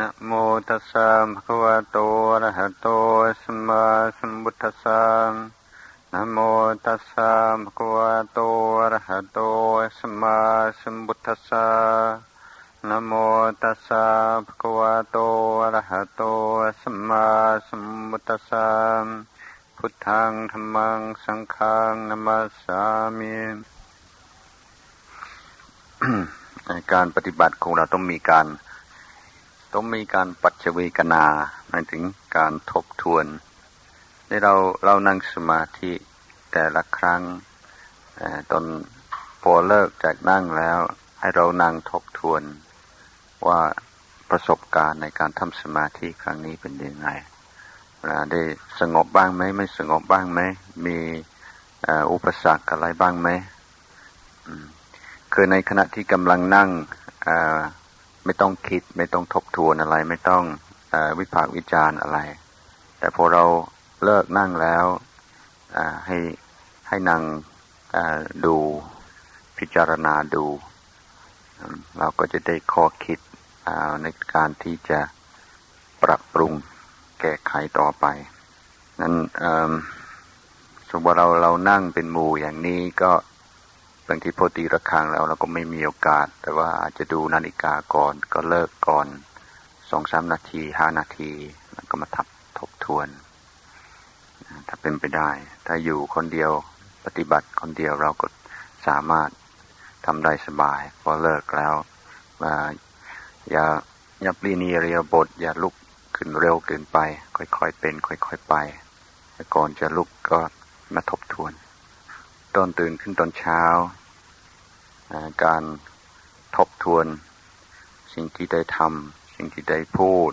นะโมตัสสะภะคะวะโตอะระหะโตสัมมาสัมพุทธัสสะนะโมตัสสะภะคะวะโตอะระหะโตสัมมาสัมพุทธัสสะนะโมตัสสะภะคะวะโตอะระหะโตสัมมาสัมพุทธัสสะพุทธังธรรมังสังฆังนัมสามิการปฏิบัติของเราต้องมีการ ต้องมีการปัจเจเวกนาหมายถึงการทบทวนในเราเรานั่งสมาธิแต่ละครั้งตอนพอเลิกจากนั่งแล้ว ให้เรานั่งทบทวนว่าประสบการณ์ในการทำสมาธิครั้งนี้เป็นยังไงได้สงบบ้างไหมไม่สงบบ้างไหมมีอุปสรรคอะไรบ้างไหมคือในขณะที่กำลังนั่ง ไม่ต้องคิด ไม่ต้องทบทวนอะไร ไม่ต้องอวิพากษ์วิจารณ์อะไร แต่พอเราเลิกนั่งแล้วให้ให้นั่งดูพิจารณาดู เราก็จะได้ข้อคิดในการที่จะปรับปรุงแก้ไขต่อไป นั้นสมมติเราเรานั่งเป็นหมู่อย่างนี้ก็ บางทีพอตีระฆังแล้วเราก็ไม่มีโอกาส แต่ว่าอาจจะดูนาฬิกาก่อนก็เลิกก่อนสองสามนาทีห้านาทีแล้วก็มาทับทบทวน ถ้าเป็นไปได้ ถ้าอยู่คนเดียวปฏิบัติคนเดียวเราก็สามารถทำได้สบาย พอเลิกแล้วอย่าอย่าปลีนีเรียบท อย่าลุกขึ้นเร็วเกินไป ค่อยๆเป็น ค่อย ๆ ไป ก่อนจะลุกก็มาทบทวน ตอนตื่นขึ้นตอนเช้า การทบทวนสิ่งที่ได้ทำสิ่งที่ได้พูด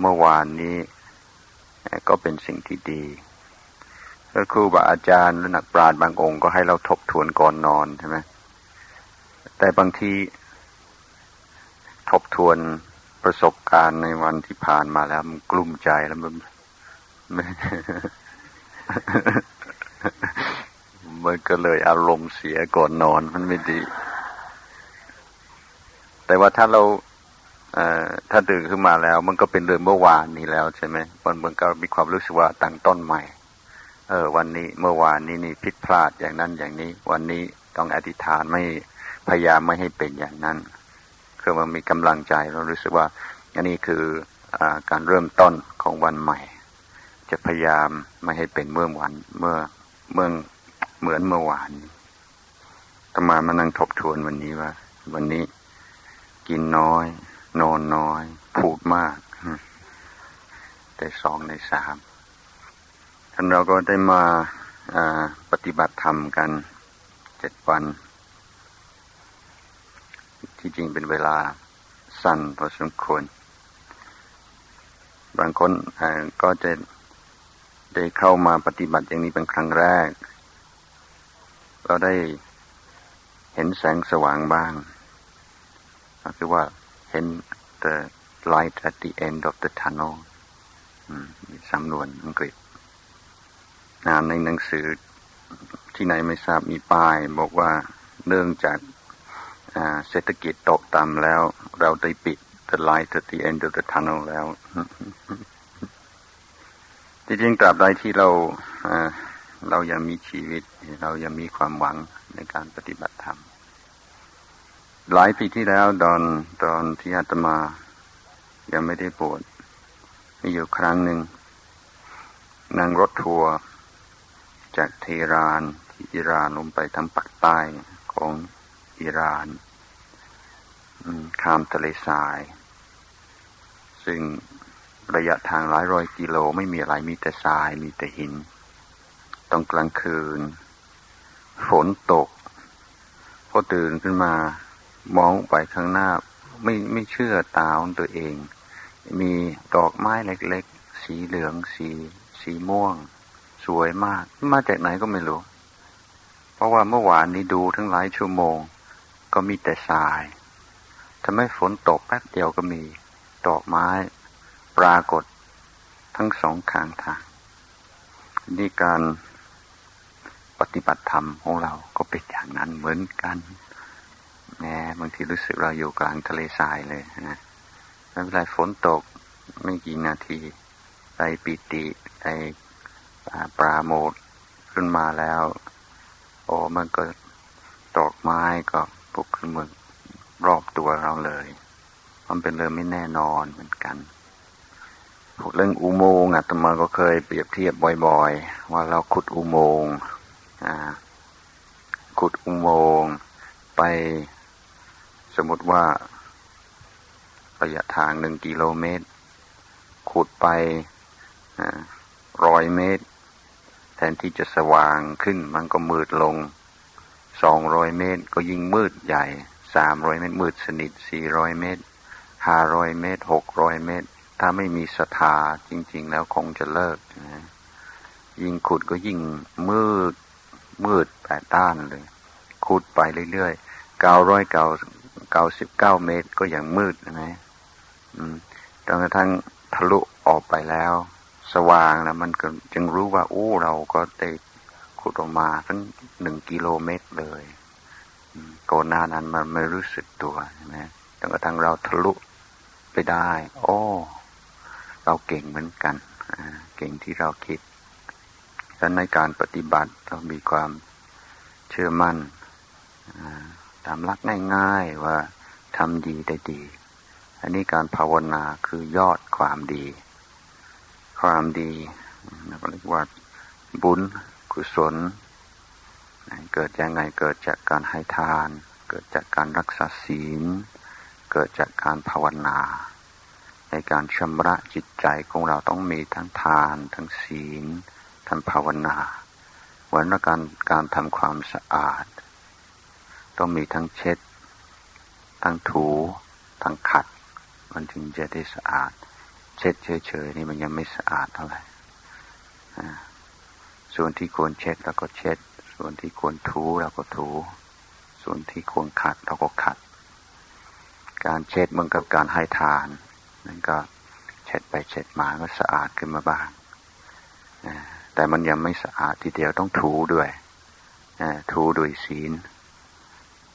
เมื่อวานนี้ก็เป็นสิ่งที่ดีก็ครูบาอาจารย์หรือนักปราชญ์บางองค์ก็ให้เราทบทวนก่อนนอนใช่ไหมแต่บางทีทบทวนประสบการณ์ในวันที่ผ่านมาแล้วมันกลุ้มใจแล้วมัน มันก็เลยอารมณ์เสียก่อนนอนมันไม่ดี แต่ว่าถ้าเราถ้าตื่นขึ้นมาแล้ว มันก็เป็นเรื่องเมื่อวานนี้แล้วใช่ไหมมันมันก็มีความรู้สึกว่าตั้งต้นใหม่ เออ วันนี้เมื่อวานนี้นี่ผิดพลาดอย่างนั้นอย่างนี้ วันนี้ต้องอธิษฐานไม่พยายามไม่ให้เป็นอย่างนั้นคือมันมีกำลังใจเรารู้สึกว่าอันนี้คืออการเริ่มต้นของวันใหม่ จะพยายามไม่ให้เป็นเมื่อวัน เมื่อเมื่อเหมือนเมื่อวานตมามานั่งทบทวนวันนี้ว่า วันนี้กินน้อย นอนน้อย พูดมากแต่สองในสามท่านเราก็ได้มาปฏิบัติธรรมกันเจ็ดวัน ที่จริงเป็นเวลาสั้นพอสมควร บางคนก็จะ ได้เข้ามาปฏิบัติอย่างนี้เป็นครั้งแรกก็ได้เห็นแสงสว่างบ้างก็คือว่าเห็น the light at the end of the tunnel มีสำนวนอังกฤษนาในหนังสือที่ไหนไม่ทราบมีป้ายบอกว่าเนื่องจากเศรษฐกิจตกต่ำแล้ว เราได้ปิด the light at the end of the tunnel แล้ว จริงๆตราบใดที่เราเรายังมีชีวิต เรายังมีความหวังในการปฏิบัติธรรม หลายปีที่แล้วตอนตอนที่อาตมา ยังไม่ได้ปวดมีอยู่ครั้งหนึ่งนั่งรถทัวร์จากเทรานที่อิรานลงไปทางปากใต้ของอิรานข้ามทะเลทราย ซึ่ง ระยะทางหลายร้อยกิโลไม่มีอะไรมีแต่ทรายมีแต่หินตอนกลางคืน ฝนตกพอตื่นขึ้นมามองไปข้างหน้า ไม่ไม่เชื่อตาของตัวเอง มีดอกไม้เล็กๆ สีเหลืองสี สีม่วง สวยมาก มาจากไหนก็ไม่รู้ เพราะว่าเมื่อวานนี้ดูทั้งหลายชั่วโมง ก็มีแต่ทรายทำให้ฝนตกแป๊บเดียวก็มีดอกไม้ ปรากฏทั้งสองข้างทางนี่การปฏิบัติธรรมของเราก็เป็นอย่างนั้นเหมือนกันแหมบางทีรู้สึกเราอยู่กลางทะเลทรายเลยนะไม่เป็นไรฝนตกไม่กี่นาทีไปปิติไปปราโมทขึ้นมาแล้ว โอ้มันก็ดอกไม้ก็ปุกขึ้นมือรอบตัวเราเลย มันเป็นเรื่องไม่แน่นอนเหมือนกัน พูดเรื่องอุโมงค์อาตมาก็เคยเปรียบเทียบบ่อย ๆ ว่าเราขุดอุโมงค์ขุดอุโมงค์ไปสมมติว่าระยะทางหนึ่งกิโลเมตร ขุดไปร้อยเมตร แทนที่จะสว่างขึ้นมันก็มืดลงสองร้อยเมตร ก็ยิ่งมืดใหญ่สามร้อยเมตร มืดสนิทสี่ร้อยเมตรห้าร้อยเมตรหกร้อยเมตร ถ้าไม่มีศรัทธาจริง ๆ แล้วคงจะเลิกนะยิ่งขุดก็ยิ่งมืด มืดแปดด้านเลย ขุดไปเรื่อยๆเก้าร้อยเก้าเก้าสิบเก้าเมตรก็ยังมืดนะจนกระทั่งทะลุออกไปแล้ว สว่างแล้วมันก็จึงรู้ว่าโอ้เราก็ได้ขุดออกมาทั้งหนึ่งกิโลเมตรเลยก่อนหน้านั้นมันไม่รู้สึกตัวนะจนกระทั่งเราทะลุไปได้ โอ้ เราเก่งเหมือนกัน เก่งที่เราคิดและในการปฏิบัติเรามีความเชื่อมั่นตามลักง่ายๆว่าทำดีได้ดี อันนี้การภาวนาคือยอดความดี ความดีเราเรียกว่าบุญกุศล เกิดยังไงเกิดจากการให้ทาน เกิดจากการรักษาศีล เกิดจากการภาวนา ในการชำระจิตใจของเราต้องมีทั้งทาน ทั้งศีล ทั้งภาวนาเหมือนการการทำความสะอาด ต้องมีทั้งเช็ด ทั้งถู ทั้งขัด มันถึงจะได้สะอาด เช็ดเฉยๆนี่มันยังไม่สะอาดเท่าไหร่ส่วนที่ควรเช็ดเราก็เช็ด ส่วนที่ควรถูเราก็ถู ส่วนที่ควรขัดเราก็ขัด การเช็ดมันกับการให้ทาน นั่นก็เช็ดไปเช็ดมาก็สะอาดขึ้นมาบ้างแต่มันยังไม่สะอาดทีเดียวต้องถูด้วยถูด้วยศีล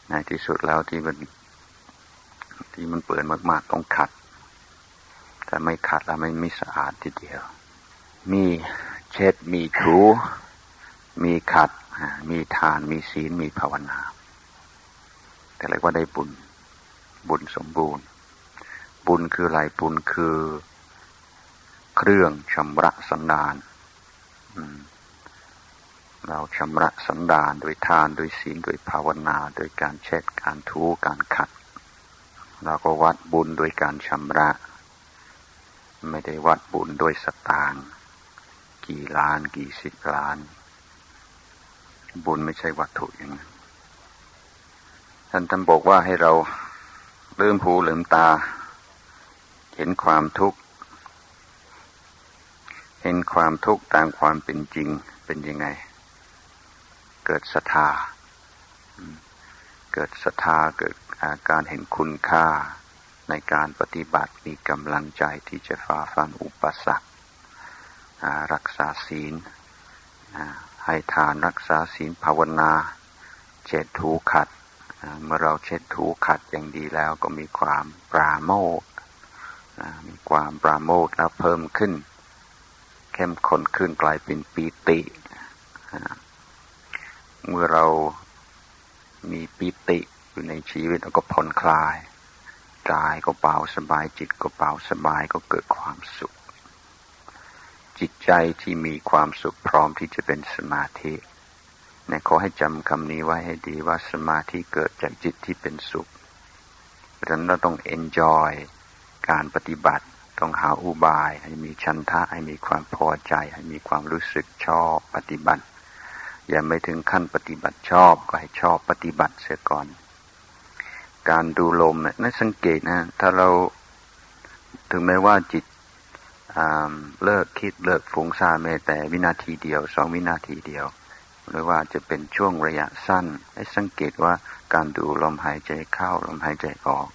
ในที่สุดแล้วที่มันที่มันเปิดมาก ๆ ต้องขัด แต่ไม่ขัดแล้วไม่ไม่สะอาดทีเดียว มีเช็ดมีถูมีขัด มีทาน มีศีล มีภาวนา แต่เรียกว่าได้บุญ บุญสมบูรณ์ บุญคืออะไรบุญคือ เครื่องชำระสันดานเราชำระสันดานโดยทานโดยศีลโดยภาวนา โดยการเช็ดการทูการขัด เราก็วัดบุญโดยการชำระ ไม่ได้วัดบุญโดยสตางค์กี่ล้านกี่สิบล้าน บุญไม่ใช่วัตถุอย่างนั้นท่านท่านบอกว่าให้เราเริ่มหูลืมตา เห็นความทุกข์ เห็นความทุกข์ตามความเป็นจริงเป็นยังไง เกิดศรัทธา เกิดศรัทธาเกิดอาการเห็นคุณค่าในการปฏิบัติมีกำลังใจที่จะฝ่าฟันอุปสรรครักษาศีลให้ทานรักษาศีลภาวนา เช็ดถูขัด เมื่อเราเช็ดถูขัดอย่างดีแล้วก็มีความปราโมท มีความปราโมทแล้วเพิ่มขึ้น เข้มข้นขึ้นกลายเป็นปีติ เมื่อเรามีปีติอยู่ในชีวิตแล้วก็ผ่อนคลายกายก็เบาสบายจิตก็เบาสบายก็เกิดความสุข จิตใจที่มีความสุขพร้อมที่จะเป็นสมาธินะขอให้จำคำนี้ไว้ให้ดีว่าสมาธิเกิดจากจิตที่เป็นสุขเพราะฉะนั้นเราต้องเอนจอย การปฏิบัติต้องหาอุบายให้มีชันทะให้มีความพอใจ ให้มีความรู้สึกชอบปฏิบัติ อย่าไม่ถึงขั้นปฏิบัติชอบก็ให้ชอบปฏิบัติเสียก่อน การดูลมนะสังเกตนะถ้าเราถึงแม้ว่าจิตเลิกคิดเลิกฟุ้งซ่านแม้แต่วินาทีเดียวสองวินาทีเดียว หรือว่าจะเป็นช่วงระยะสั้นให้สังเกตว่าการดูลมหายใจเข้าลมหายใจออก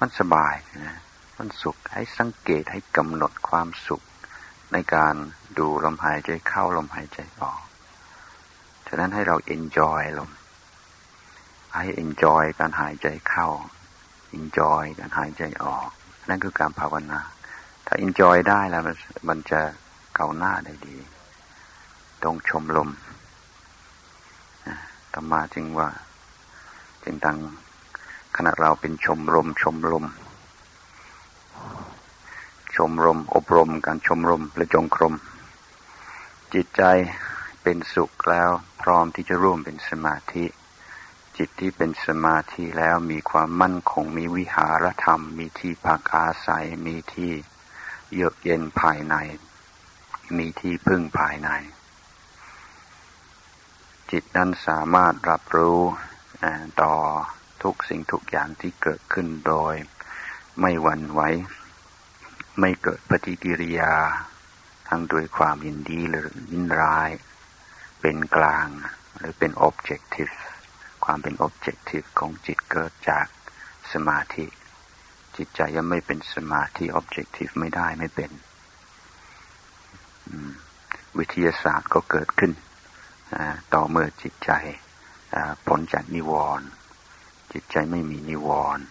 มันสบายนะมันสุขให้สังเกตให้กำหนดความสุข ในการดูลมหายใจเข้าลมหายใจออก ฉะนั้นให้เราเอนจอยลม ให้ enjoy การหายใจเข้า enjoy การหายใจออก นั่นคือการภาวนา ถ้า enjoy ได้แล้วมันจะเกาหน้าได้ดี ต้องชมลมธรรมาจึงว่าจึงตั้ง ขณะเราเป็นชมรมชมรมชมรม อบรมการชมรมหรือจงกรม จิตใจเป็นสุขแล้วพร้อมที่จะร่วมเป็นสมาธิ จิตที่เป็นสมาธิแล้วมีความมั่นคงมีวิหารธรรม มีที่พักอาศัยมีที่เยือกเย็นภายใน มีที่พึ่งภายใน จิตนั้นสามารถรับรู้ต่อ ทุกสิ่งทุกอย่างที่เกิดขึ้นโดย ไม่หวั่นไหวไม่เกิดปฏิกิริยา ทั้งโดยความยินดีหรือยินร้าย เป็นกลางหรือเป็น objective ความเป็น objective ของจิตเกิดจากสมาธิ จิตใจยังไม่เป็นสมาธิ objective ไม่ได้ไม่เป็น วิทยาศาสตร์ก็เกิดขึ้น ต่อเมื่อจิตใจพ้นจากนิวรณ์ จิตใจไม่มีนิวรณ์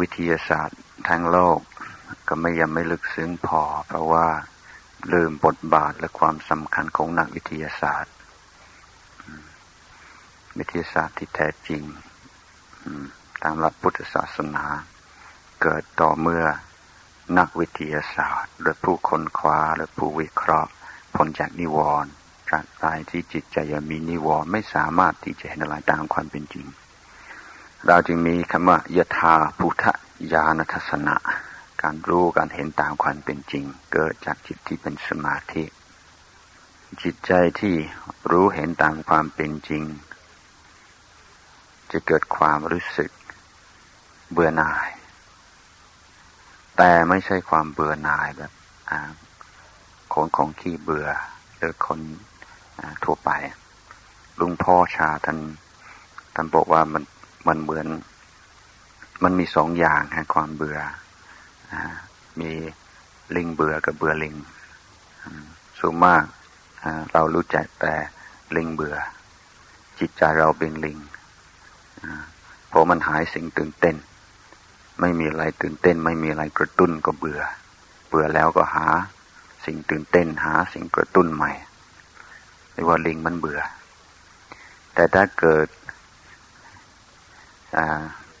วิทยาศาสตร์ทั้งโลก ก็ไม่ยังไม่ลึกซึ้งพอ เพราะว่าลืมบทบาทและความสำคัญของนักวิทยาศาสตร์ วิทยาศาสตร์ที่แท้จริงตามหลักพุทธศาสนา เกิดต่อเมื่อนักวิทยาศาสตร์ หรือผู้ค้นคว้าหรือผู้วิเคราะห์พ้นจากนิวรณ์ จากใจที่จิตใจยังมีนิวรณ์ไม่สามารถที่จะเห็นอะไรตามความเป็นจริง เราจึงมีคำว่ายถาพุทธญาณทัศนะ การรู้การเห็นตามความเป็นจริง เกิดจากจิตที่เป็นสมาธิ จิตใจที่รู้เห็นตามความเป็นจริง จะเกิดความรู้สึกเบื่อหน่าย แต่ไม่ใช่ความเบื่อหน่ายแบบคนของขี้เบื่อหรือคน ทั่วไปลุงพ่อชาท่านท่านบอกว่ามันมันเหมือน มันมีสองอย่างฮะความเบื่ออมีลิงเบื่อกับเบื่อลิงสูงมากเรารู้จักแต่ลิงเบื่อ จิตใจเราเป็นลิงพอมันหายสิ่งตื่นเต้น ไม่มีอะไรตื่นเต้น ไม่มีอะไรกระตุ้นก็เบื่อ เบื่อแล้วก็หา สิ่งตื่นเต้นหาสิ่งกระตุ้นใหม่ เรียกว่าลิงมันเบื่อ แต่ถ้าเกิด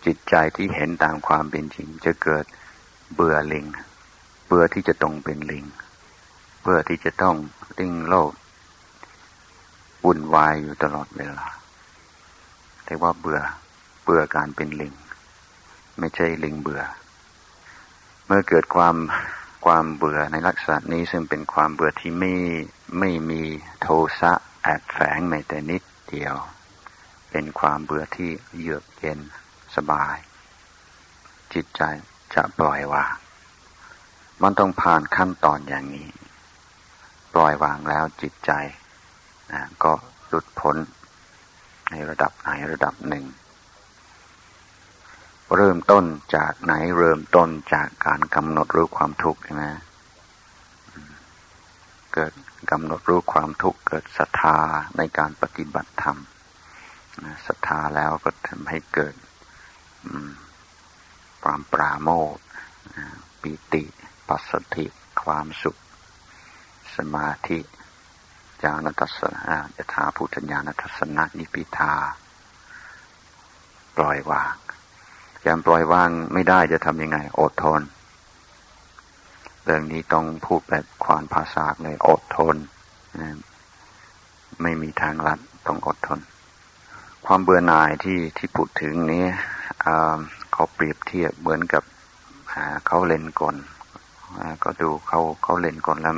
จิตใจที่เห็นตามความเป็นจริง จะเกิดเบื่อลิง เบื่อที่จะต้องเป็นลิง เบื่อที่จะต้องลิงโลกวุ่นวายอยู่ตลอดเวลาแต่ว่าเบื่อเบื่อการเป็นลิง ไม่ใช่ลิงเบื่อ เมื่อเกิดความ ความเบื่อในลักษณะนี้ซึ่งเป็นความเบื่อที่ไม่ไม่มีโทสะแอบแฝงแม้แต่นิดเดียว เป็นความเบื่อที่เยือกเย็นสบาย จิตใจจะปล่อยวาง มันต้องผ่านขั้นตอนอย่างนี้ ปล่อยวางแล้วจิตใจก็หลุดพ้นในระดับไหนระดับหนึ่ง เริ่มต้นจากไหนเริ่มต้นจากการกำหนดรู้ความทุกข์ใช่ไหมเกิดกำหนดรู้ความทุกข์เกิดศรัทธาในการปฏิบัติธรรมศรัทธาแล้วก็ทำให้เกิดความปราโมทปิติปัสสติความสุข สมาธิญาณทัศนะยถาพุทธญาณทัศนะนิพิทาปล่อยวาง ยังปล่อยวางไม่ได้จะทำยังไง อดทน เรื่องนี้ต้องพูดแบบควานภาษาเลยอดทนไม่มีทางลัดต้องอดทน ความเบื่อหน่ายที่ที่พูดถึงนี้เขาเปรียบเทียบเหมือนกับเขาเล่นกลก็ดูเขาเขาเล่นกลแล้ว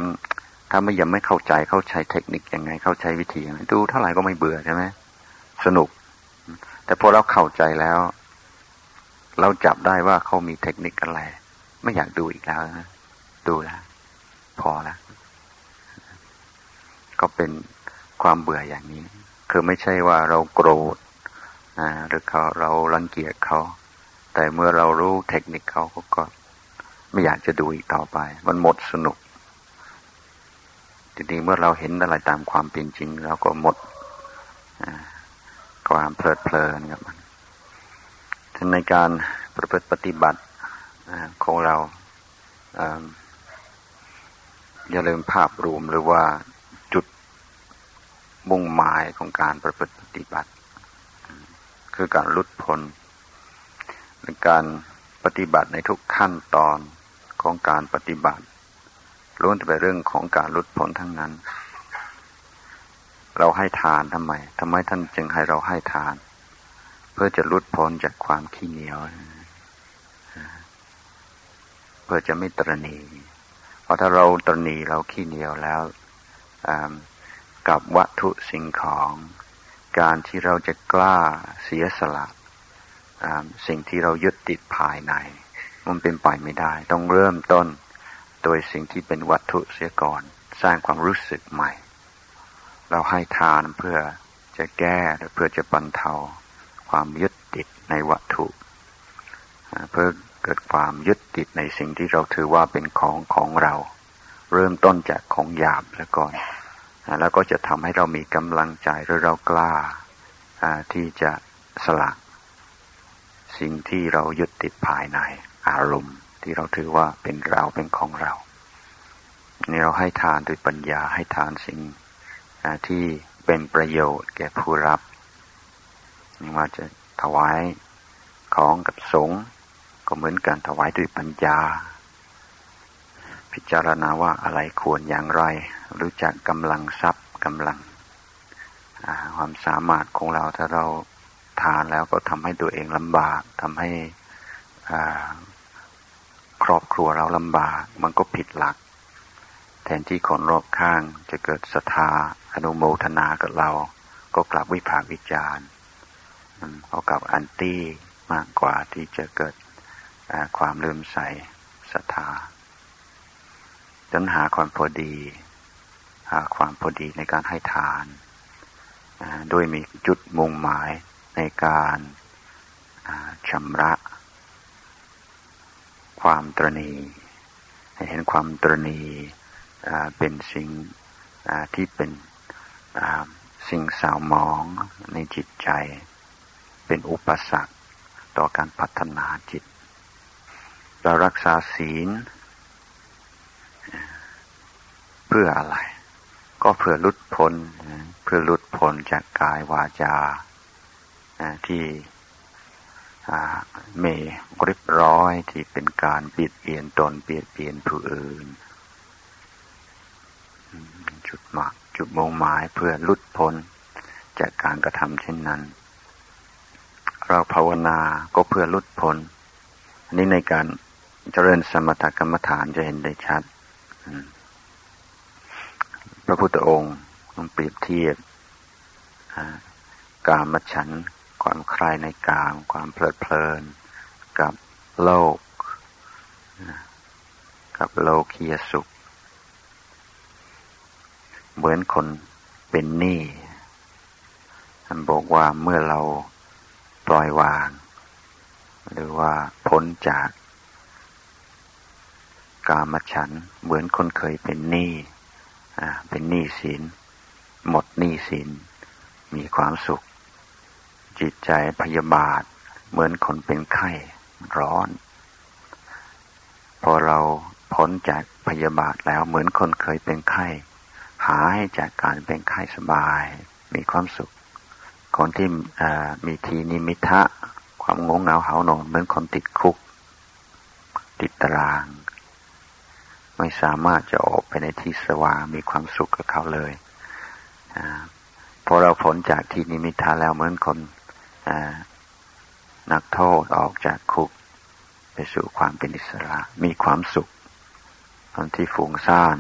ถ้าไม่ยังไม่เข้าใจเขาใช้เทคนิคยังไง เขาใช้วิธียังไงดูเท่าไหร่ก็ไม่เบื่อใช่ไหมสนุก แต่พอเราเข้าใจแล้ว เราจับได้ว่าเขามีเทคนิคอะไร ไม่อยากดูอีกแล้วนะดูแล้วพอแล้วก็เป็นความเบื่ออย่างนี้ คือไม่ใช่ว่าเราโกรธหรือเขาเรารังเกียจเขา แต่เมื่อเรารู้เทคนิคเขาก็ ไม่อยากจะดูอีกต่อไป มันหมดสนุกทีนี้เมื่อเราเห็นอะไรตามความเป็นจริงเราก็หมดความเพลิดเพลินกับมัน ในการประพฤติปฏิบัติของเราอย่าลืมภาพรวมหรือว่าจุดมุ่งหมายของการประพฤติปฏิบัติ คือการลุดพ้นในการปฏิบัติในทุกขั้นตอนของการปฏิบัติล้วนจะเป็นเรื่องของการลุดพ้นทั้งนั้น เราให้ทานทำไมทำไมท่านจึงให้เราให้ทาน เพื่อจะลุดพ้นจากความขี้เหนียวเพื่อจะไม่ตรณีเพราะถ้าเราตรณีเราขี้เหนียวแล้วกับวัตถุสิ่งของ การที่เราจะกล้าเสียสละสิ่งที่เรายึดติดภายใน มันเป็นไปไม่ได้ ต้องเริ่มต้นโดยสิ่งที่เป็นวัตถุเสียก่อน สร้างความรู้สึกใหม่ เราให้ทานเพื่อจะแก้เพื่อจะบรรเทา ความยึดติดในวัตถุเพื่อเกิดความยึดติดในสิ่งที่เราถือว่าเป็นของของเรา เริ่มต้นจากของหยาบแล้วก่อน แล้วก็จะทำให้เรามีกำลังใจหรือเรากล้าที่จะสละสิ่งที่เรายึดติดภายในอารมณ์ที่เราถือว่าเป็นเราเป็นของเรานี่เราให้ทานด้วยปัญญาให้ทานสิ่งที่เป็นประโยชน์แก่ผู้รับ ว่าจะถวายของกับสงฆ์ก็เหมือนกันถวายด้วยปัญญา พิจารณาว่าอะไรควรอย่างไร รู้จักกำลังทรัพย์กำลัง ความสามารถของเราถ้าเราทานแล้วก็ทำให้ตัวเองลำบากทำให้ครอบครัวเราลำบาก มันก็ผิดหลัก แทนที่คนรอบข้างจะเกิดศรัทธาอนุโมทนากับเรา ก็กลับวิพากษ์วิจารณ์ เขากับอันตี้มากกว่าที่จะเกิดความลืมใสศรัทธาจนหาความพอดี หาความพอดีในการให้ทานโดยมีจุดมุ่งหมายในการชำระ ความตรณีให้เห็นความตรณีเป็นสิ่งที่เป็นสิ่งสาวมองในจิตใจ เป็นอุปสรรคต่อการพัฒนาจิต เรารักษาศีล เพื่ออะไร ก็เพื่อลุดพ้นเพื่อลุดพ้นจากกายวาจาที่เมรียบร้อยที่เป็นการเบียดเบียนตนเบียดเบียนผู้อื่น จุดหมักจุดมุ่งหมายเพื่อลุดพ้นจากการกระทำเช่นนั้น เราภาวนาก็เพื่อลุดพ้นอันนี้ในการเจริญสมถกรรมฐานจะเห็นได้ชัด พระพุทธองค์ต้องเปรียบเทียบกามฉัน ความคลายในกาม ความเพลิดเพลิน กับโลก กับโลกียสุข เหมือนคนเป็นหนี้ท่านบอกว่าเมื่อเรา ปล่อยวาง หรือว่าพ้นจาก กามฉันเหมือนคนเคยเป็นหนี้เป็นหนี้สินหมดหนี้สินมีความสุข จิตใจพยาบาท เหมือนคนเป็นไข้ร้อน พอเราพ้นจากพยาบาทแล้วเหมือนคนเคยเป็นไข้ หายจากการเป็นไข้สบาย มีความสุข คนที่มีทีนิมิทะ ความงงเหงาเหานอนเหมือนคนติดคุก ติดตาราง ไม่สามารถจะออกไปในที่สว่างมีความสุขกับเขาเลยอพอเราพ้นจากที่นิมิทะแล้วเหมือนคนนักโทษออกจากคุก ไปสู่ความเป็นอิสระ มีความสุขตอนที่ฝูงซ่าน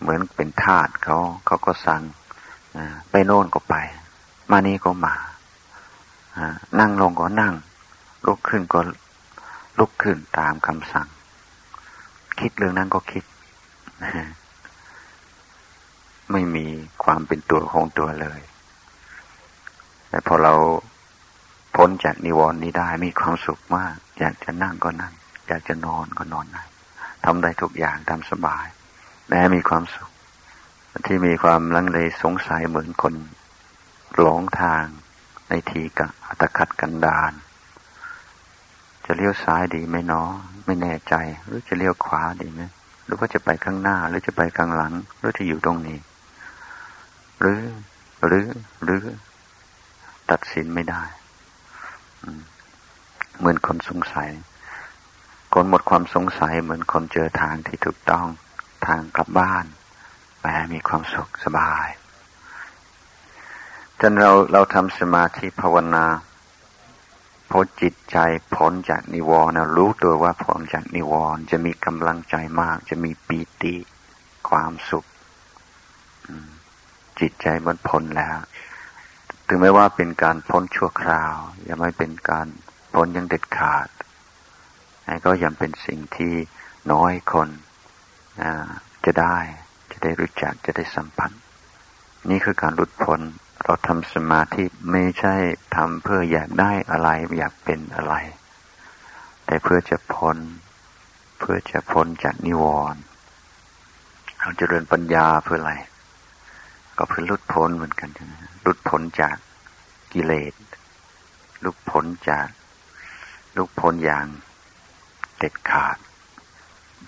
เหมือนเป็นทาสเขาเขาก็สั่ง ไปโน่นก็ไป มานี่ก็มานั่งลงก็นั่ง ลุกขึ้นก็ลุกขึ้นตามคำสั่ง คิดเรื่องนั้นก็คิด ไม่มีความเป็นตัวของตัวเลย แต่พอเราพ้นจากนิวรณ์นี้ได้มีความสุขมาก อยากจะนั่งก็นั่ง อยากจะนอนก็นอนได้ทำได้ทุกอย่างทำสบายแม้มีความสุข ที่มีความลังเลสงสัยเหมือนคนหลงทางในทีกะอัตคัดกันดาน จะเลี้ยวซ้ายดีไหมเนาะไม่แน่ใจ หรือจะเลี้ยวขวาดีไหมหรือว่าจะไปข้างหน้า หรือจะไปข้างหลัง หรือจะอยู่ตรงนี้ หรือหรือหรือตัดสินไม่ได้เหมือนคนสงสัย คนหมดความสงสัยเหมือนคนเจอทางที่ถูกต้องทางกลับบ้าน แหมมีความสุขสบายจนเราเราทำสมาธิภาวนาพอจิตใจพ้นจากนิวรณ์รู้ตัวว่าพ้นจากนิวรณ์จะมีกำลังใจมาก จะมีปีติความสุขจิตใจมันพ้นแล้ว ถึงแม้ว่าเป็นการพ้นชั่วคราว ยังไม่เป็นการพ้นยังเด็ดขาดก็ยังเป็นสิ่งที่น้อยคนจะได้ ได้รู้จักจะได้สัมผัสนี่คือการหลุดพ้นเราทำสมาธิไม่ใช่ทำเพื่ออยากได้อะไรอยากเป็นอะไร แต่เพื่อจะพ้น เพื่อจะพ้นจากนิวรณ์เราจะเริญปัญญาเพื่ออะไร ก็เพื่อหลุดพ้นเหมือนกันใช่ไหมหลุดพ้นจากกิเลสหลุดพ้นจากหลุดพ้นอย่างเด็ดขาด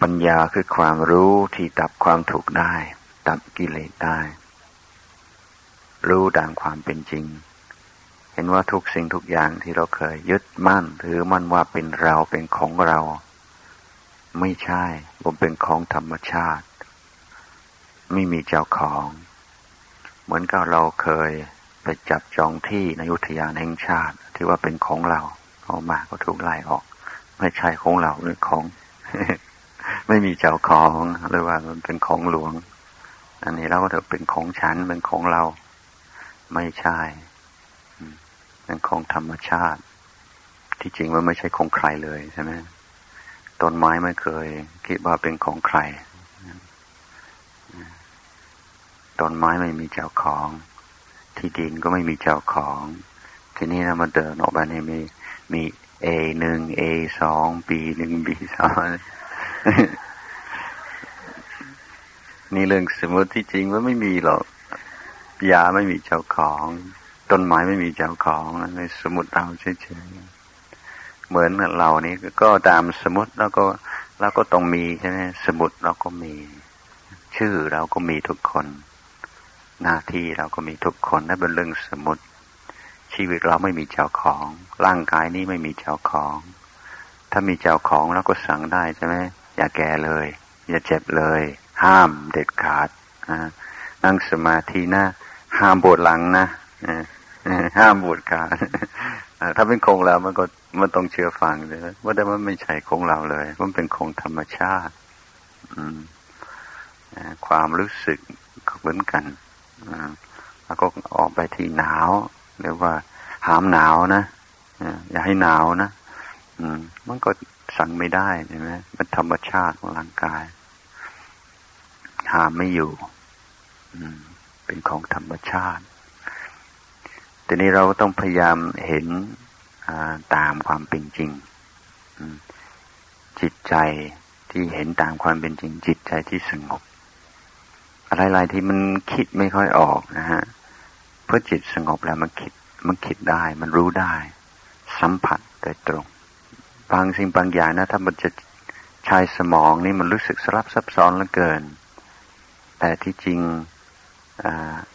ปัญญาคือความรู้ที่ดับความถูกได้ดับกิเลสได้ รู้ดังความเป็นจริง เห็นว่าทุกสิ่งทุกอย่างที่เราเคยยึดมั่นถือมั่นว่าเป็นเราเป็นของเรา ไม่ใช่ผมเป็นของธรรมชาติ ไม่มีเจ้าของ เหมือนกับเราเคยไปจับจองที่ในอุทยานแห่งชาติ ที่ว่าเป็นของเราเอามาก็ถูกไล่ออก ไม่ใช่ของเราหรือของ ไม่มีเจ้าของหรือว่ามันเป็นของหลวง อันนี้เราก็ถือเป็นของฉันเป็นของเรา ไม่ใช่เป็นของธรรมชาติ ที่จริงมันไม่ใช่ของใครเลยใช่ไหมต้นไม้ไม่เคย คิดว่าเป็นของใครต้นไม้ไม่มีเจ้าของ ที่ดินก็ไม่มีเจ้าของ ทีนี้นะมาเดินออกมาเนี่ยมีมีเอหนึ่งเอสองบีหนึ่งบีสอง นี่เรื่องสมมติที่จริงว่าไม่มีหรอกยาไม่มีเจ้าของต้นไม้ไม่มีเจ้าของในสมุดเราเฉยๆเหมือนเรานี่ก็ตามสมุดแล้วก็เราก็ต้องมีใช่ไหมสมุดเราก็มี ชื่อเราก็มีทุกคน หน้าที่เราก็มีทุกคนนั่นเป็นเรื่องสมุดชีวิตเราไม่มีเจ้าของ ร่างกายนี้ไม่มีเจ้าของ ถ้ามีเจ้าของเราก็สั่งได้ใช่ไหม อย่าแก่เลย อย่าเจ็บเลย ห้ามเด็ดขาดนั่งสมาธินะ ห้ามบทหลังนะห้ามบทขาถ้าเป็นคงเรา มันก็มันต้องเชื่อฟังเลยว่าแต่มันไม่ใช่คงเราเลย มันเป็นคงธรรมชาติความรู้สึกเหมือนกันแล้วก็ออกไปที่หนาวหรือว่าหามหนาวนะอย่าให้หนาวนะมันก็ สั่งไม่ได้ใช่ไหมมันธรรมชาติของร่างกายหามไม่อยู่ อืม เป็นของธรรมชาติแต่นี้เราต้องพยายามเห็นตามความเป็นจริง จิตใจที่เห็นตามความเป็นจริง จิตใจที่สงบ อะไรๆที่มันคิดไม่ค่อยออกนะฮะเพื่อจิตสงบแล้วมันคิดมันคิดได้ มันรู้ได้ สัมผัสโดยตรง บางสิ่งบางอย่างนะถ้ามันจะใช้สมองนี่มันรู้สึกสลับซับซ้อนเหลือเกิน แต่ที่จริง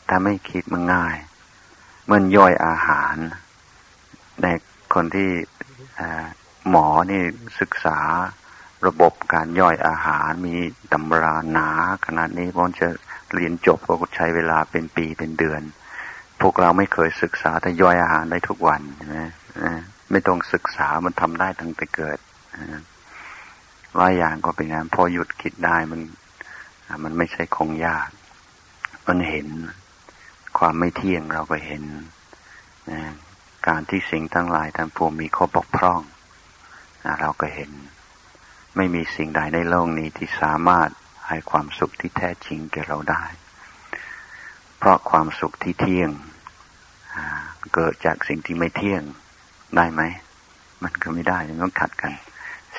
ถ้าไม่คิดมันง่ายมื่อย่อยอาหารในคนที่หมอนี่ศึกษาระบบการย่อยอาหารมีตำราหนาขนาดนี้พอนจะเรียนจบก็ใช้เวลาเป็นปีเป็นเดือน พวกเราไม่เคยศึกษาแต่ย่อยอาหารได้ทุกวันใช่ไหม ไม่ต้องศึกษามันทำได้ตั้งแต่เกิดหลายอย่างก็เป็นงานพอหยุดคิดได้มันมันไม่ใช่คงยาก มันเห็นความไม่เที่ยงเราก็เห็นนะการที่สิ่งทั้งหลายทั้งปวงมีข้อบกพร่องนะเราก็เห็น ไม่มีสิ่งใดในโลกนี้ที่สามารถให้ความสุขที่แท้จริงแก่เราได้ เพราะความสุขที่เที่ยง เกิดจากสิ่งที่ไม่เที่ยง ได้ไหม มันก็ไม่ได้มันต้องขัดกัน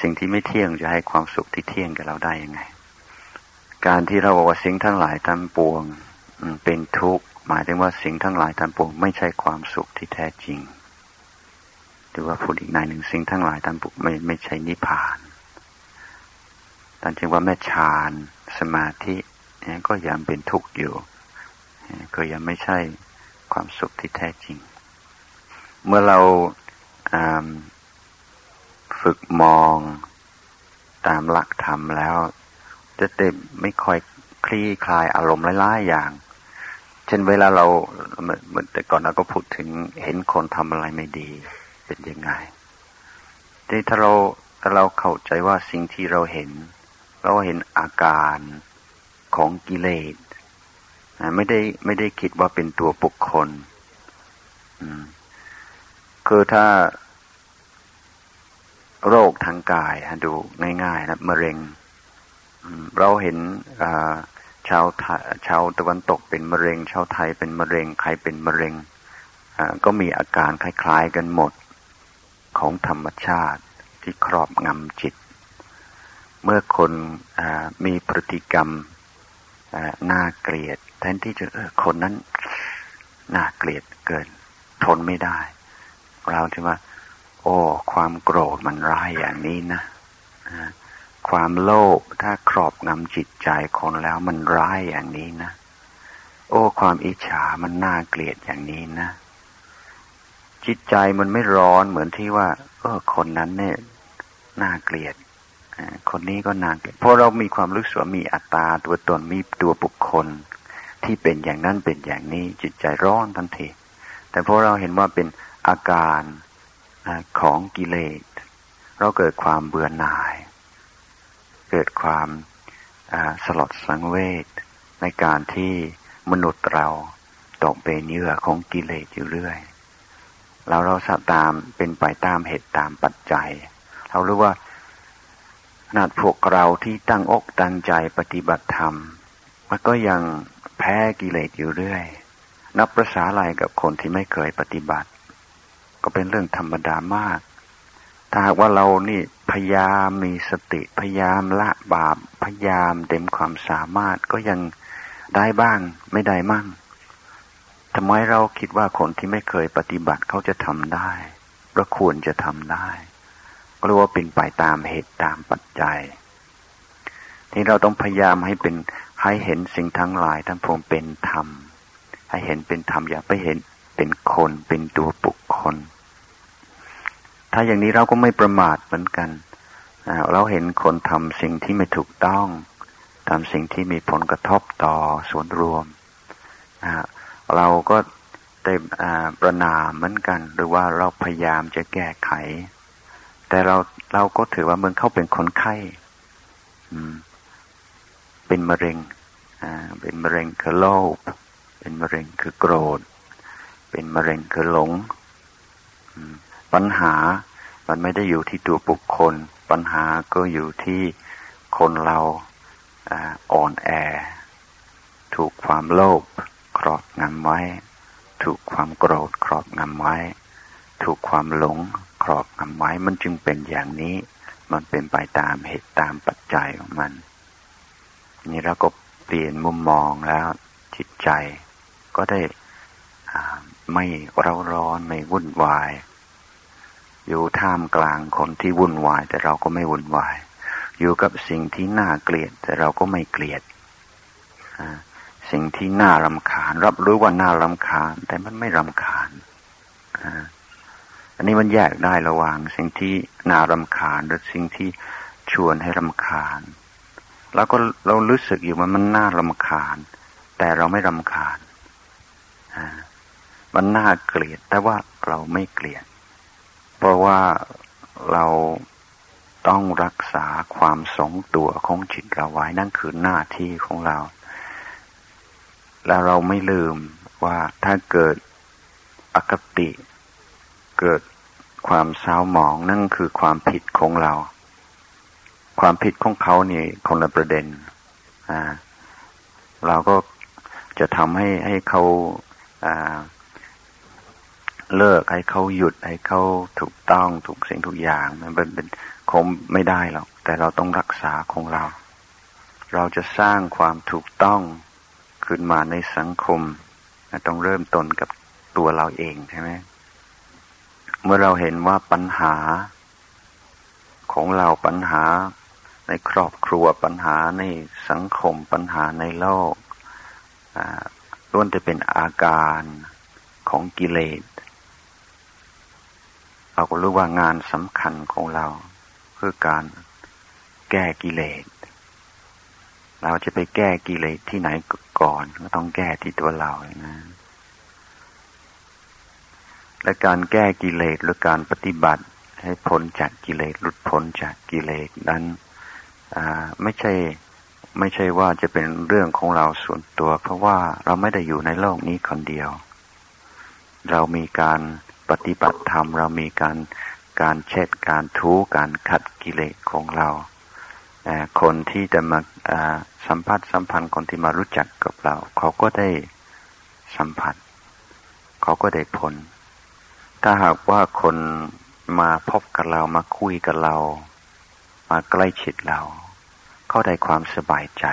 สิ่งที่ไม่เที่ยงจะให้ความสุขที่เที่ยงกับเราได้ยังไง การที่เราบอกว่าสิ่งทั้งหลายทั้งปวงเป็นทุกข์หมายถึงว่าสิ่งทั้งหลายทั้งปวงไม่ใช่ความสุขที่แท้จริงหรือว่าพูดอีกในหนึ่งสิ่งทั้งหลายทั้งปวงไม่ไม่ใช่นิพพานแต่จึงว่าแม่ฌานสมาธิก็ยังเป็นทุกข์อยู่ก็ยังไม่ใช่ความสุขที่แท้จริง เมื่อเรา ฝึกมองตามหลักธรรมแล้ว จะเต็มไม่ค่อยคลี่คลายอารมณ์หลายๆอย่าง เช่นเวลาเราเหมือนแต่ก่อนเราก็พูดถึงเห็นคนทำอะไรไม่ดี เป็นยังไงทีถ้าเราถ้าเราเข้าใจว่าสิ่งที่เราเห็น เราเห็นอาการของกิเลสไม่ได้ไม่ได้คิดว่าเป็นตัวบุคคลคือถ้า โรคทางกายดูง่ายๆนะมะเร็งเราเห็นชาวชาวตะวันตกเป็นมะเร็ง ชาวไทยเป็นมะเร็งใครเป็นมะเร็งก็มีอาการคล้ายๆกันหมดของธรรมชาติที่ครอบงำจิต เมื่อคนมีพฤติกรรมน่าเกลียด แทนที่จะคนนั้นน่าเกลียดเกิน ทนไม่ได้ เราจะว่า โอ้ความโกรธมันร้ายอย่างนี้นะความโลภถ้าครอบงำจิตใจคนแล้วมันร้ายอย่างนี้นะ โอ้ ความอิจฉามันน่าเกลียดอย่างนี้นะ จิตใจมันไม่ร้อนเหมือนที่ว่า เออคนนั้นเนี่ยน่าเกลียดคนนี้ก็น่าเกลียดเพราะเรามีความรู้สึกมีอัตตาตัวตนมีตัวบุคคล ที่เป็นอย่างนั้นเป็นอย่างนี้จิตใจร้อนทันทีแต่พอเราเห็นว่าเป็นอาการ ของกิเลส เราเกิดความเบื่อหน่าย เกิดความสลดสังเวชในการที่มนุษย์เราตกเป็นเหยื่อของกิเลสอยู่เรื่อย เราเราสัตามเป็นไปตามเหตุตามปัจจัย เรารู้ว่านาดพวกเราที่ตั้งอกตั้งใจปฏิบัติธรรม มันก็ยังแพ้กิเลสอยู่เรื่อย นับประษาอะไรกับคนที่ไม่เคยปฏิบัติ ก็เป็นเรื่องธรรมดามาก ถ้าหากว่าเรานี่พยายามมีสติพยายามละบาปพยายามเต็มความสามารถก็ยังได้บ้างไม่ได้มั่งทำไมเราคิดว่าคนที่ไม่เคยปฏิบัติเขาจะทำได้เราควรจะทำได้ก็รู้ว่าเป็นไปตามเหตุตามปัจจัย ที่เราต้องพยายามให้เป็นให้เห็นสิ่งทั้งหลายทั้งพวงเป็นธรรม ให้เห็นเป็นธรรมอย่าไปเห็นเป็นคนเป็นตัวบุคคล ถ้าอย่างนี้เราก็ไม่ประมาทเหมือนกัน เราเห็นคนทำสิ่งที่ไม่ถูกต้องทำสิ่งที่มีผลกระทบต่อส่วนรวม เราก็ได้ประนามเหมือนกัน หรือว่าเราพยายามจะแก้ไข แต่เราเราก็ถือว่าเมืองเขาเป็นคนไข้เป็นมะเร็งเป็นมะเร็งคือโลภเป็นมะเร็งคือโกรธ เป็นมะเร็งคือหลง ปัญหามันไม่ได้อยู่ที่ตัวบุคคล ปัญหาก็อยู่ที่คนเราอ่อนแอ ถูกความโลภครอบงำไว้ ถูกความโกรธครอบงำไว้ ถูกความหลงครอบงำไว้ มันจึงเป็นอย่างนี้ มันเป็นไปตามเหตุตามปัจจัยของมัน นี่เราก็เปลี่ยนมุมมองแล้วจิตใจก็ได้ไม่เร้าร้อนไม่วุ่นวาย อยู่ท่ามกลางคนที่วุ่นวาย แต่เราก็ไม่วุ่นวาย อยู่กับสิ่งที่น่าเกลียด แต่เราก็ไม่เกลียดสิ่งที่น่ารำคาญ รับรู้ว่าน่ารำคาญ แต่มันไม่รำคาญอันนี้มันแยกได้ระหว่าง สิ่งที่น่ารำคาญหรือสิ่งที่ชวนให้รำคาญ แล้วก็เรารู้สึกอยู่ว่ามันน่ารำคาญ แต่เราไม่รำคาญมันน่าเกลียด แต่ว่าเราไม่เกลียด เพราะว่าเราต้องรักษาความสงตัวของจิตเราไว้นั่นคือหน้าที่ของเรา แล้วเราไม่ลืมว่าถ้าเกิดอคติ เกิดความเศร้าหมองนั่นคือความผิดของเรา ความผิดของเขานี่คนละประเด็นอ่าเราก็จะทำให้ให้เขาอ่า เลิกให้เขาหยุดให้เขาถูกต้องถูกสิ่งทุกอย่างมันเป็นคงไม่ได้หรอกแต่เราต้องรักษาของเรา เราจะสร้างความถูกต้องขึ้นมาในสังคม ต้องเริ่มต้นกับตัวเราเองใช่ไหมเมื่อเราเห็นว่าปัญหาของเราปัญหาในครอบครัวปัญหาในสังคมปัญหาในโลกล้วนจะเป็นอาการของกิเลส เราก็รู้ว่างานสำคัญของเราคือการแก้กิเลส เราจะไปแก้กิเลสที่ไหนก่อนก็ต้องแก้ที่ตัวเรานะ และการแก้กิเลสหรือการปฏิบัติให้พ้นจากกิเลสหลุดพ้นจากกิเลสนั้นไม่ใช่ไม่ใช่ว่าจะเป็นเรื่องของเราส่วนตัว เพราะว่าเราไม่ได้อยู่ในโลกนี้คนเดียว เรามีการ ปฏิบัติธรรมเรามีการการเช็ดการทูการขัดกิเลสของเรา คนที่จะมาสัมผัสสัมพันธ์คนที่มารู้จักกับเรา เขาก็ได้สัมผัส เขาก็ได้ผล ถ้าหากว่าคนมาพบกับเรามาคุยกับเรา มาใกล้ชิดเรา เขาได้ความสบายใจ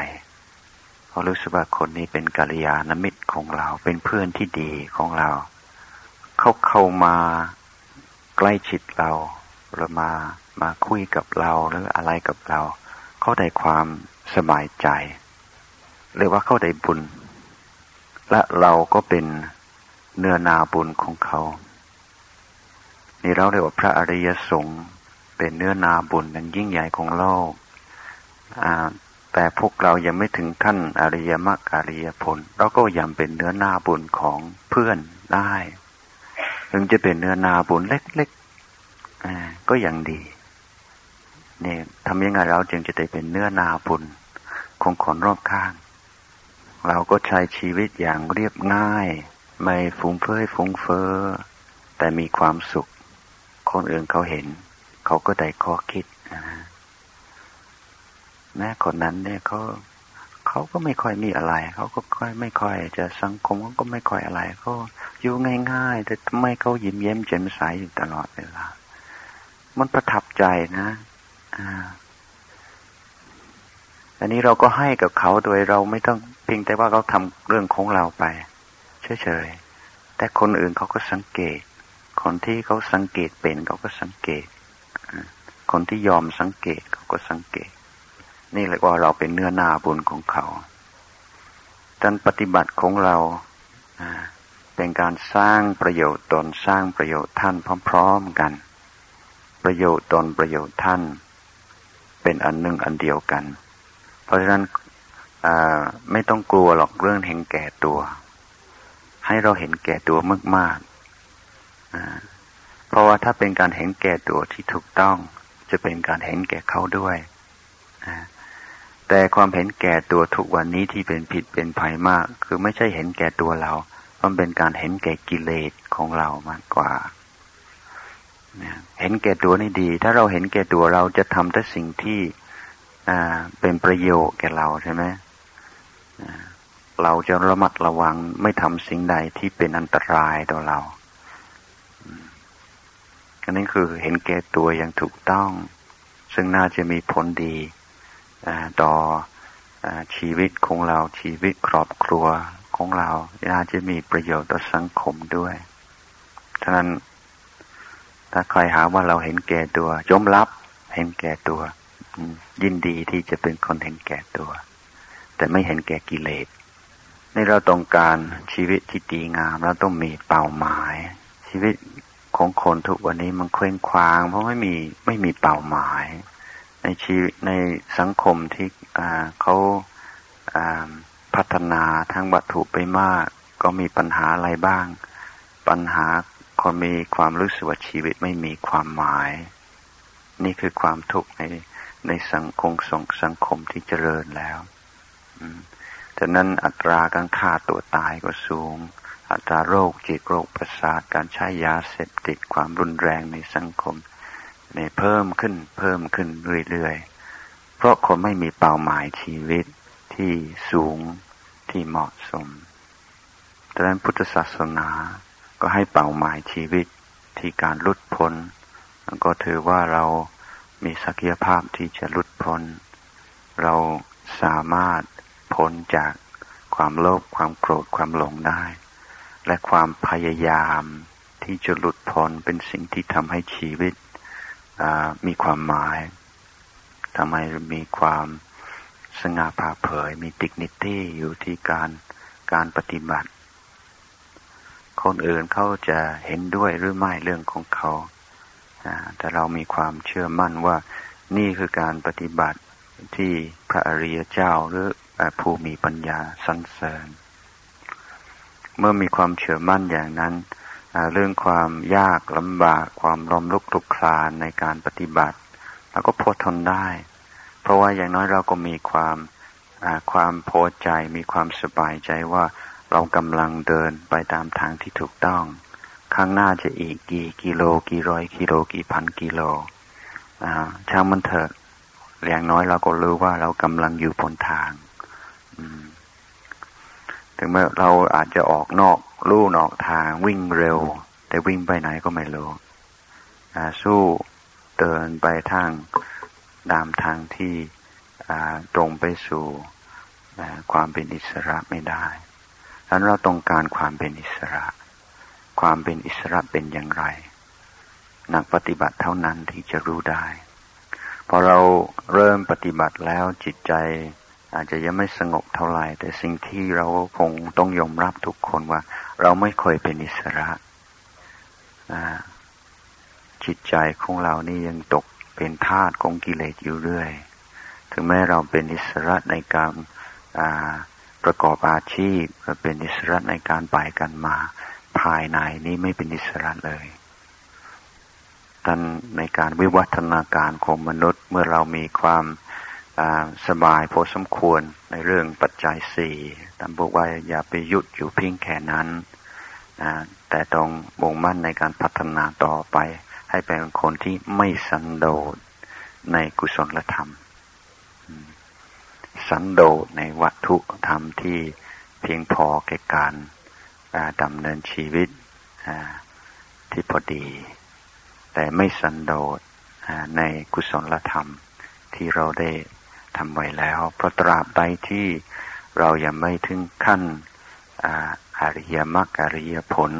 เขารู้สึกว่าคนนี้เป็นกัลยาณมิตรของเรา เป็นเพื่อนที่ดีของเรา เขาเข้ามาใกล้ชิดเราหรือมามาคุยกับเราหรืออะไรกับเรา เขาได้ความสบายใจ เรียกว่าเขาได้บุญ และเราก็เป็นเนื้อนาบุญของเขานี่เราเรียกว่าพระอริยสงฆ์เป็นเนื้อนาบุญนั้นยิ่งใหญ่ของโลกแต่พวกเรายังไม่ถึงขั้นอริยมรรคอริยผล เราก็ยังเป็นเนื้อนาบุญของเพื่อนได้ ถึงจะเป็นเนื้อนาบุญเล็กๆก็ยังดีเนี่ยทำยังไงเราจึงจะได้เป็นเนื้อนาบุญของคนรอบข้าง เราก็ใช้ชีวิตอย่างเรียบง่าย ไม่ฟุ้งเฟ้อฟุ้งเฟ้อแต่มีความสุข คนอื่นเขาเห็น เขาก็ได้ข้อคิดนะแม้คนนั้นเนี่ยเขา เขาก็ไม่ค่อยมีอะไร เขาก็ค่อยไม่ค่อย จะสังคมเขาก็ไม่ค่อยอะไรเขาอยู่ง่ายๆ แต่ทำไมเขายิ้มเย้มแจ่มใสอยู่ตลอดเวลา มันประทับใจนะอ่าอันนี้เราก็ให้กับเขาโดยเราไม่ต้องเพียงแต่ว่าเขาทำเรื่องของเราไปเฉยๆแต่คนอื่นเขาก็สังเกต คนที่เขาสังเกตเป็นเขาก็สังเกต คนที่ยอมสังเกตเขาก็สังเกต นี่เลยว่าเราเป็นเนื้อหน้าบุญของเขาการปฏิบัติของเราเป็นการสร้างประโยชน์ตนสร้างประโยชน์ท่านพร้อม ๆกัน ประโยชน์ตนประโยชน์ท่าน เป็นอันหนึ่งอันเดียวกัน เพราะฉะนั้นไม่ต้องกลัวหรอกเรื่องเห็นแก่ตัว ให้เราเห็นแก่ตัวมากๆเพราะว่าถ้าเป็นการเห็นแก่ตัวที่ถูกต้อง จะเป็นการเห็นแก่เขาด้วย แต่ความเห็นแก่ตัวทุกวันนี้ที่เป็นผิดเป็นภัยมาก คือไม่ใช่เห็นแก่ตัวเรา มันเป็นการเห็นแก่กิเลสของเรามากกว่าเห็นแก่ตัวนี่ดี ถ้าเราเห็นแก่ตัวเราจะทำแต่สิ่งที่เป็นประโยชน์แก่เราใช่ไหมเราจะระมัดระวังไม่ทำสิ่งใดที่เป็นอันตรายต่อเราอันนี้คือเห็นแก่ตัวอย่างถูกต้อง ซึ่งน่าจะมีผลดี ต่อชีวิตของเราชีวิตครอบครัวของเราน่าจะมีประโยชน์ต่อสังคมด้วยฉะนั้นถ้าใครหาว่าเราเห็นแก่ตัวยอมรับเห็นแก่ตัวยินดีที่จะเป็นคนเห็นแก่ตัว แต่ไม่เห็นแก่กิเลสในเราต้องการชีวิตที่ดีงามเราต้องมีเป้าหมาย ชีวิตของคนทุกวันนี้มันเคว้งคว้าง เพราะไม่มีไม่มีเป้าหมาย ในชีวิตในสังคมที่เขาพัฒนาทางวัตถุไปมาก ก็มีปัญหาอะไรบ้าง ปัญหาคนมีความรู้สึกว่าชีวิตไม่มีความหมาย นี่คือความทุกข์ในในสังคมสงสังคมที่เจริญแล้วฉะนั้นอัตราการฆ่าตัวตายก็สูง อัตราโรคจิตโรคประสาทการใช้ยาเสพติดความรุนแรงในสังคม นี่เพิ่มขึ้นเพิ่มขึ้นเรื่อยๆ เพราะคนไม่มีเป้าหมายชีวิตที่สูงที่เหมาะสมดังนั้นพุทธศาสนาก็ให้เป้าหมายชีวิตที่การลุดพ้นก็ถือว่าเรามีศักยภาพที่จะลุดพ้น เราสามารถพ้นจากความโลภความโกรธความหลงได้ และความพยายามที่จะหลุดพ้นเป็นสิ่งที่ทำให้ชีวิต มีความหมายทำให้มีความสง่าผ่าเผย มีดิกนิตี้อยู่ที่การการปฏิบัติ คนอื่นเขาจะเห็นด้วยหรือไม่เรื่องของเขา แต่เรามีความเชื่อมั่นว่านี่คือการปฏิบัติที่พระอริยเจ้าหรือผู้มีปัญญาสรรเสริญ เมื่อมีความเชื่อมั่นอย่างนั้น เรื่องความยากลำบากความล้มลุกคลุกคลานในการปฏิบัติเราก็พอทนได้ เพราะว่าอย่างน้อยเราก็มีความความพอใจมีความสบายใจว่าเรากำลังเดินไปตามทางที่ถูกต้อง ข้างหน้าจะอีกกี่กิโลกี่ร้อยกิโลกี่พันกิโลช่างมันเถอะอย่างน้อยเราก็รู้ว่าเรากำลังอยู่บนทาง ถึงแม้เราอาจจะออกนอกลู่นอกทางวิ่งเร็ว แต่วิ่งไปไหนก็ไม่รู้สู้เดินไปทางตามทางที่ตรงไปสู่ความเป็นอิสระไม่ได้ดังนั้นเราต้องการความเป็นอิสระ ความเป็นอิสระเป็นอย่างไร นักปฏิบัติเท่านั้นที่จะรู้ได้ พอเราเริ่มปฏิบัติแล้วจิตใจ อาจจะยังไม่สงบเท่าไหร่ แต่สิ่งที่เราคงต้องยอมรับทุกคนว่า เราไม่เคยเป็นอิสระจิตใจของเรานี่ยังตกเป็นทาสของกิเลสอยู่เรื่อย ถึงแม้เราเป็นอิสระในการประกอบอาชีพเป็นอิสระในการไปกันมา ภายในนี้ไม่เป็นอิสระเลยกันในการวิวัฒนาการของมนุษย์เมื่อเรามีความ สบายพอสมควรในเรื่องปัจจัยสี่ท่านบอกว่าอย่าไปหยุดอยู่เพียงแค่นั้นแต่ต้องบ่งมั่นในการพัฒนาต่อไป ให้เป็นคนที่ไม่สันโดษในกุศลธรรม สันโดษในวัตถุธรรมที่เพียงพอแก่การดำเนินชีวิตที่พอดี แต่ไม่สันโดษในกุศลธรรมที่เราได้ ทำไว้แล้ว เพราะตราบใดที่เรายังไม่ถึงขั้นอริยมรรคอริยผล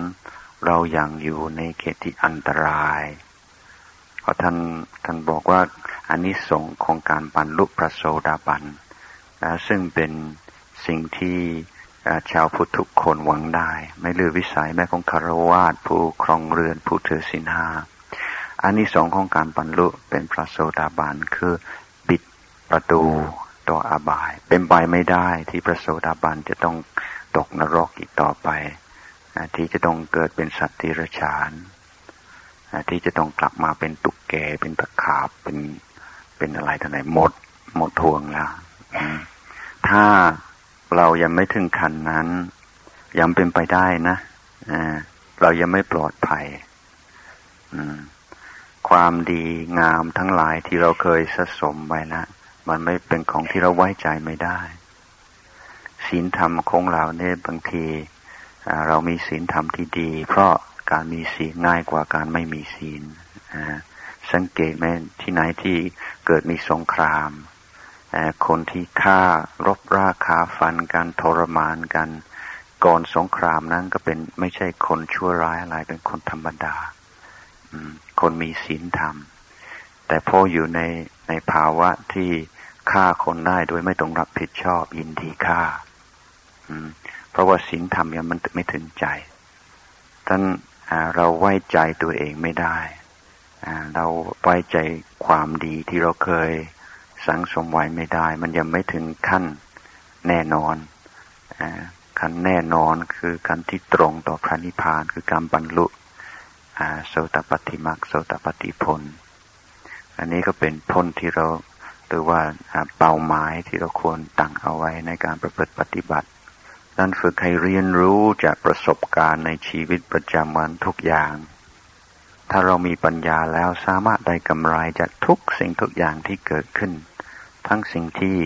เรายังอยู่ในเขตที่อันตรายเพราะท่านท่านบอกว่าอันนี้สงของการบรรลุพระโสดาบันนะซึ่งเป็นสิ่งที่ชาวพุทธทุกคนหวังได้ ไม่ลือวิสัยแม้ของคารวาสผู้ครองเรือนผู้ถือศีลห้าอันนี้สองของการบรรลุเป็นพระโสดาบันคือ ประตูต่ออบาย เป็นไปไม่ได้ที่พระโสดาบันจะต้องตกนรกอีกต่อไปที่จะต้องเกิดเป็นสัตว์ที่ระชานที่จะต้องกลับมาเป็นตุกแกเป็นตะขาบเป็นเป็นอะไรทั้งไหนหมด หมดทวงแล้วถ้าเรายังไม่ถึงขั้นนั้น ยังเป็นไปได้นะเรายังไม่ปลอดภัยความดีงามทั้งหลายที่เราเคยสะสมไว้แล้ว มันไม่เป็นของที่เราไว้ใจไม่ได้ศีลธรรมของเราเนี่ยบางทีเรามีศีลธรรมที่ดี เพราะการมีศีลง่ายกว่าการไม่มีศีลสังเกตไหมที่ไหนที่เกิดมีสงครามคนที่ฆ่ารบราคาฟันกันทรมานกันก่อนสงครามนั้นก็เป็นไม่ใช่คนชั่วร้ายอะไรเป็นคนธรรมดาคนมีศีลธรรม แต่พออยู่ในในภาวะที่ ฆ่าคนได้โดยไม่ต้องรับผิดชอบยินดีฆ่าเพราะว่าศีลธรรมยังมันไม่ถึงใจท่านเราไว้ใจตัวเองไม่ได้ เราไว้ใจความดีที่เราเคยสังสมไว้ไม่ได้ มันยังไม่ถึงขั้นแน่นอนขั้นแน่นอนคือการที่ตรงต่อพระนิพพานคือการบรรลุโสตปฏิมักโสตปฏิพลอันนี้ก็เป็นพ้นที่เรา หรือว่าเป้าหมายที่เราควรตั้งเอาไว้ในการประพฤติปฏิบัตินั่นฝึกให้เรียนรู้จากประสบการณ์ในชีวิตประจำวันทุกอย่าง ถ้าเรามีปัญญาแล้วสามารถได้กำไรจากทุกสิ่งทุกอย่างที่เกิดขึ้น ทั้งสิ่งที่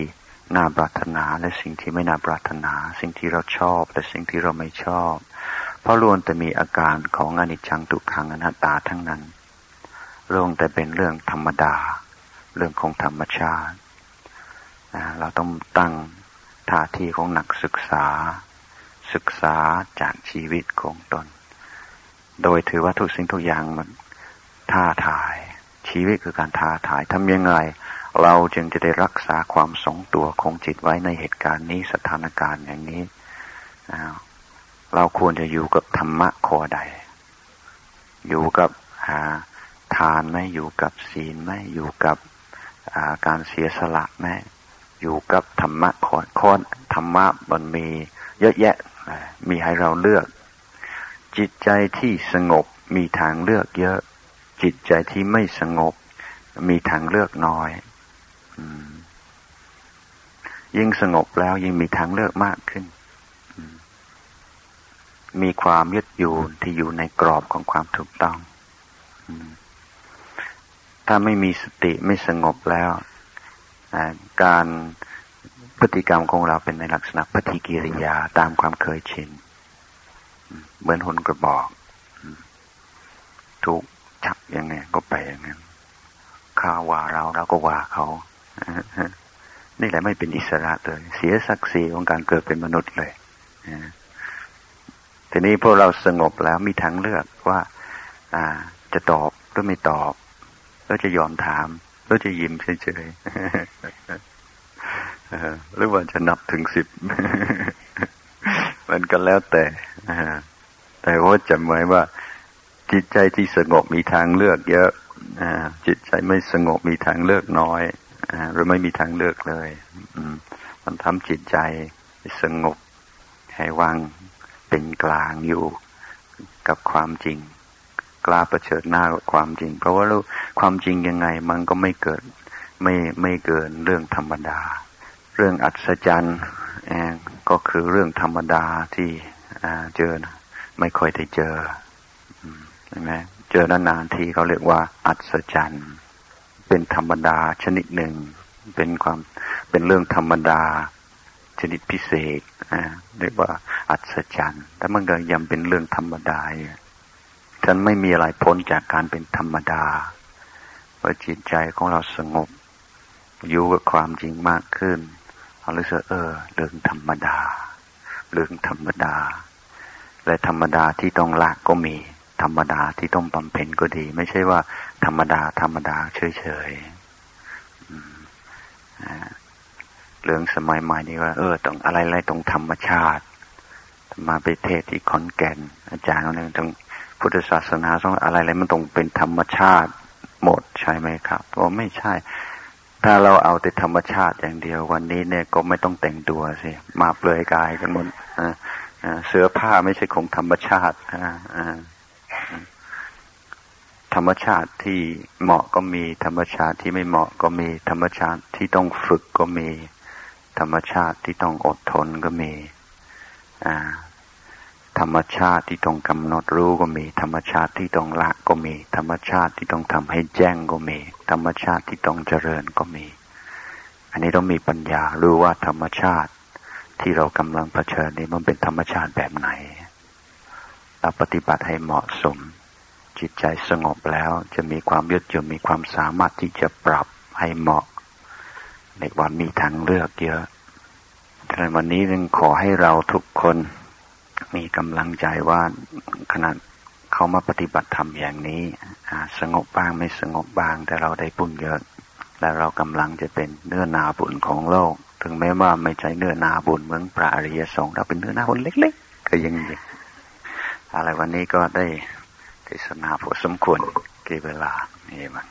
น่าปรารถนาและสิ่งที่ไม่น่าปรารถนา สิ่งที่เราชอบและสิ่งที่เราไม่ชอบ เพราะล้วนแต่มีอาการของอนิจจังทุกขังอนัตตาทั้งนั้นรวงแต่เป็นเรื่องธรรมดา เรื่องของธรรมชาติเราต้องตั้งท่าทีของนักศึกษา ศึกษาจากชีวิตของตน โดยถือว่าทุกสิ่งทุกอย่างมันท้าทาย ชีวิตคือการท้าทายทำยังไง เราจึงจะได้รักษาความสงตัวของจิตไว้ในเหตุการณ์นี้สถานการณ์อย่างนี้เราควรจะอยู่กับธรรมะข้อใด อยู่กับทานไหมอยู่กับศีลไหมอยู่กับ การเสียสละไหมอยู่กับธรรมะข้อข้อธรรมะมันมีเยอะแยะมีให้เราเลือก จิตใจที่สงบมีทางเลือกเยอะ จิตใจที่ไม่สงบ มีทางเลือกน้อยยิ่งสงบแล้วยิ่งมีทางเลือกมากขึ้น มีความยึดอยู่ที่อยู่ในกรอบของความถูกต้อง ถ้าไม่มีสติไม่สงบแล้ว การพฤติกรรมของเราเป็นในลักษณะปฏิกิริยาตามความเคยชิน เหมือนหนกระบอก ถูกจับยังไงก็ไปอย่างนั้นข้าว่าเราเราก็ว่าเขา นี่แหละไม่เป็นอิสระเลย เสียศักดิ์ศรีของการเกิดเป็นมนุษย์เลยทีนี้พวกเราสงบแล้วมีทางเลือกว่าจะตอบหรือไม่ตอบ แล้วจะยอมถาม แล้วจะยิ้มเฉยๆหรือว่าจะนับถึงสิบ มันก็แล้วแต่แต่ว่าจำไว้ว่า จิตใจที่สงบมีทางเลือก เยอะจิตใจไม่สงบมีทางเลือกน้อยหรือไม่มีทางเลือกเลยมันทำจิตใจสงบให้วางเป็นกลางอยู่กับความจริง กล้าประเชิดหน้ากับความจริง เพราะว่าเราความจริงยังไงมันก็ไม่เกิดไม่ไม่เกินเรื่องธรรมดา เรื่องอัศจรรย์ก็คือเรื่องธรรมดาที่เจอนะไม่ค่อยได้เจอใช่ไหมเจอนานๆทีเขาเรียกว่า อัศจรรย์เป็นธรรมดาชนิดหนึ่ง เป็นความเป็นเรื่องธรรมดาชนิดพิเศษเรียกว่า อัศจรรย์แต่มันก็ยังเป็นเรื่องธรรมดาท่านไม่มีอะไรพ้นจากการเป็นธรรมดาเพราะจิตใจของเราสงบ อยู่กับความจริงมากขึ้นเรารู้สึกเออเรื่องธรรมดา เรื่องธรรมดา และธรรมดาที่ต้องละก็มี ธรรมดาที่ต้องบำเพ็ญก็ดี ไม่ใช่ว่า ธรรมดา ธรรมดาเฉยๆเรื่องสมัยใหม่นี่ว่า เออต้องอะไรอะไรตรงธรรมชาติมาไปเทศที่ขอนแก่น อาจารย์คนนึงต้อง พุทธศาสนาต้องอะไรอะไรมันต้องเป็นธรรมชาติหมดใช่ไหมครับว่าไม่ใช่ ถ้าเราเอาแต่ธรรมชาติอย่างเดียว วันนี้เนี่ยก็ไม่ต้องแต่งตัวสิมาเปลือยกายกันหมดเสื้อผ้าไม่ใช่ของธรรมชาติธรรมชาติที่เหมาะก็มี ธรรมชาติที่ไม่เหมาะก็มี ธรรมชาติที่ต้องฝึกก็มี ธรรมชาติที่ต้องอดทนก็มี ธรรมชาติที่ต้องกำหนดรู้ก็มี ธรรมชาติที่ต้องละก็มี ธรรมชาติที่ต้องทำให้แจ้งก็มี ธรรมชาติที่ต้องเจริญก็มี อันนี้ต้องมีปัญญารู้ว่าธรรมชาติที่เรากำลังเผชิญนี้มันเป็นธรรมชาติแบบไหนเราปฏิบัติให้เหมาะสม จิตใจสงบแล้วจะมีความยึดจนมีความสามารถที่จะปรับให้เหมาะในวันมีทางเลือกเยอะแต่วันนี้จึงขอให้เราทุกคน มีกำลังใจว่าขนาดเขามาปฏิบัติธรรมอย่างนี้สงบบ้างไม่สงบบ้าง แต่เราได้บุญเยอะ และเรากำลังจะเป็นเนื้อนาบุญของโลก ถึงแม้ว่าไม่ใช่เนื้อนาบุญเหมือนพระอริยสงฆ์เราเป็นเนื้อนาบุญเล็ก ๆ ก็ยังอะไรวันนี้ก็ได้เทศนาพอสมควรกี่เวลานี่มัน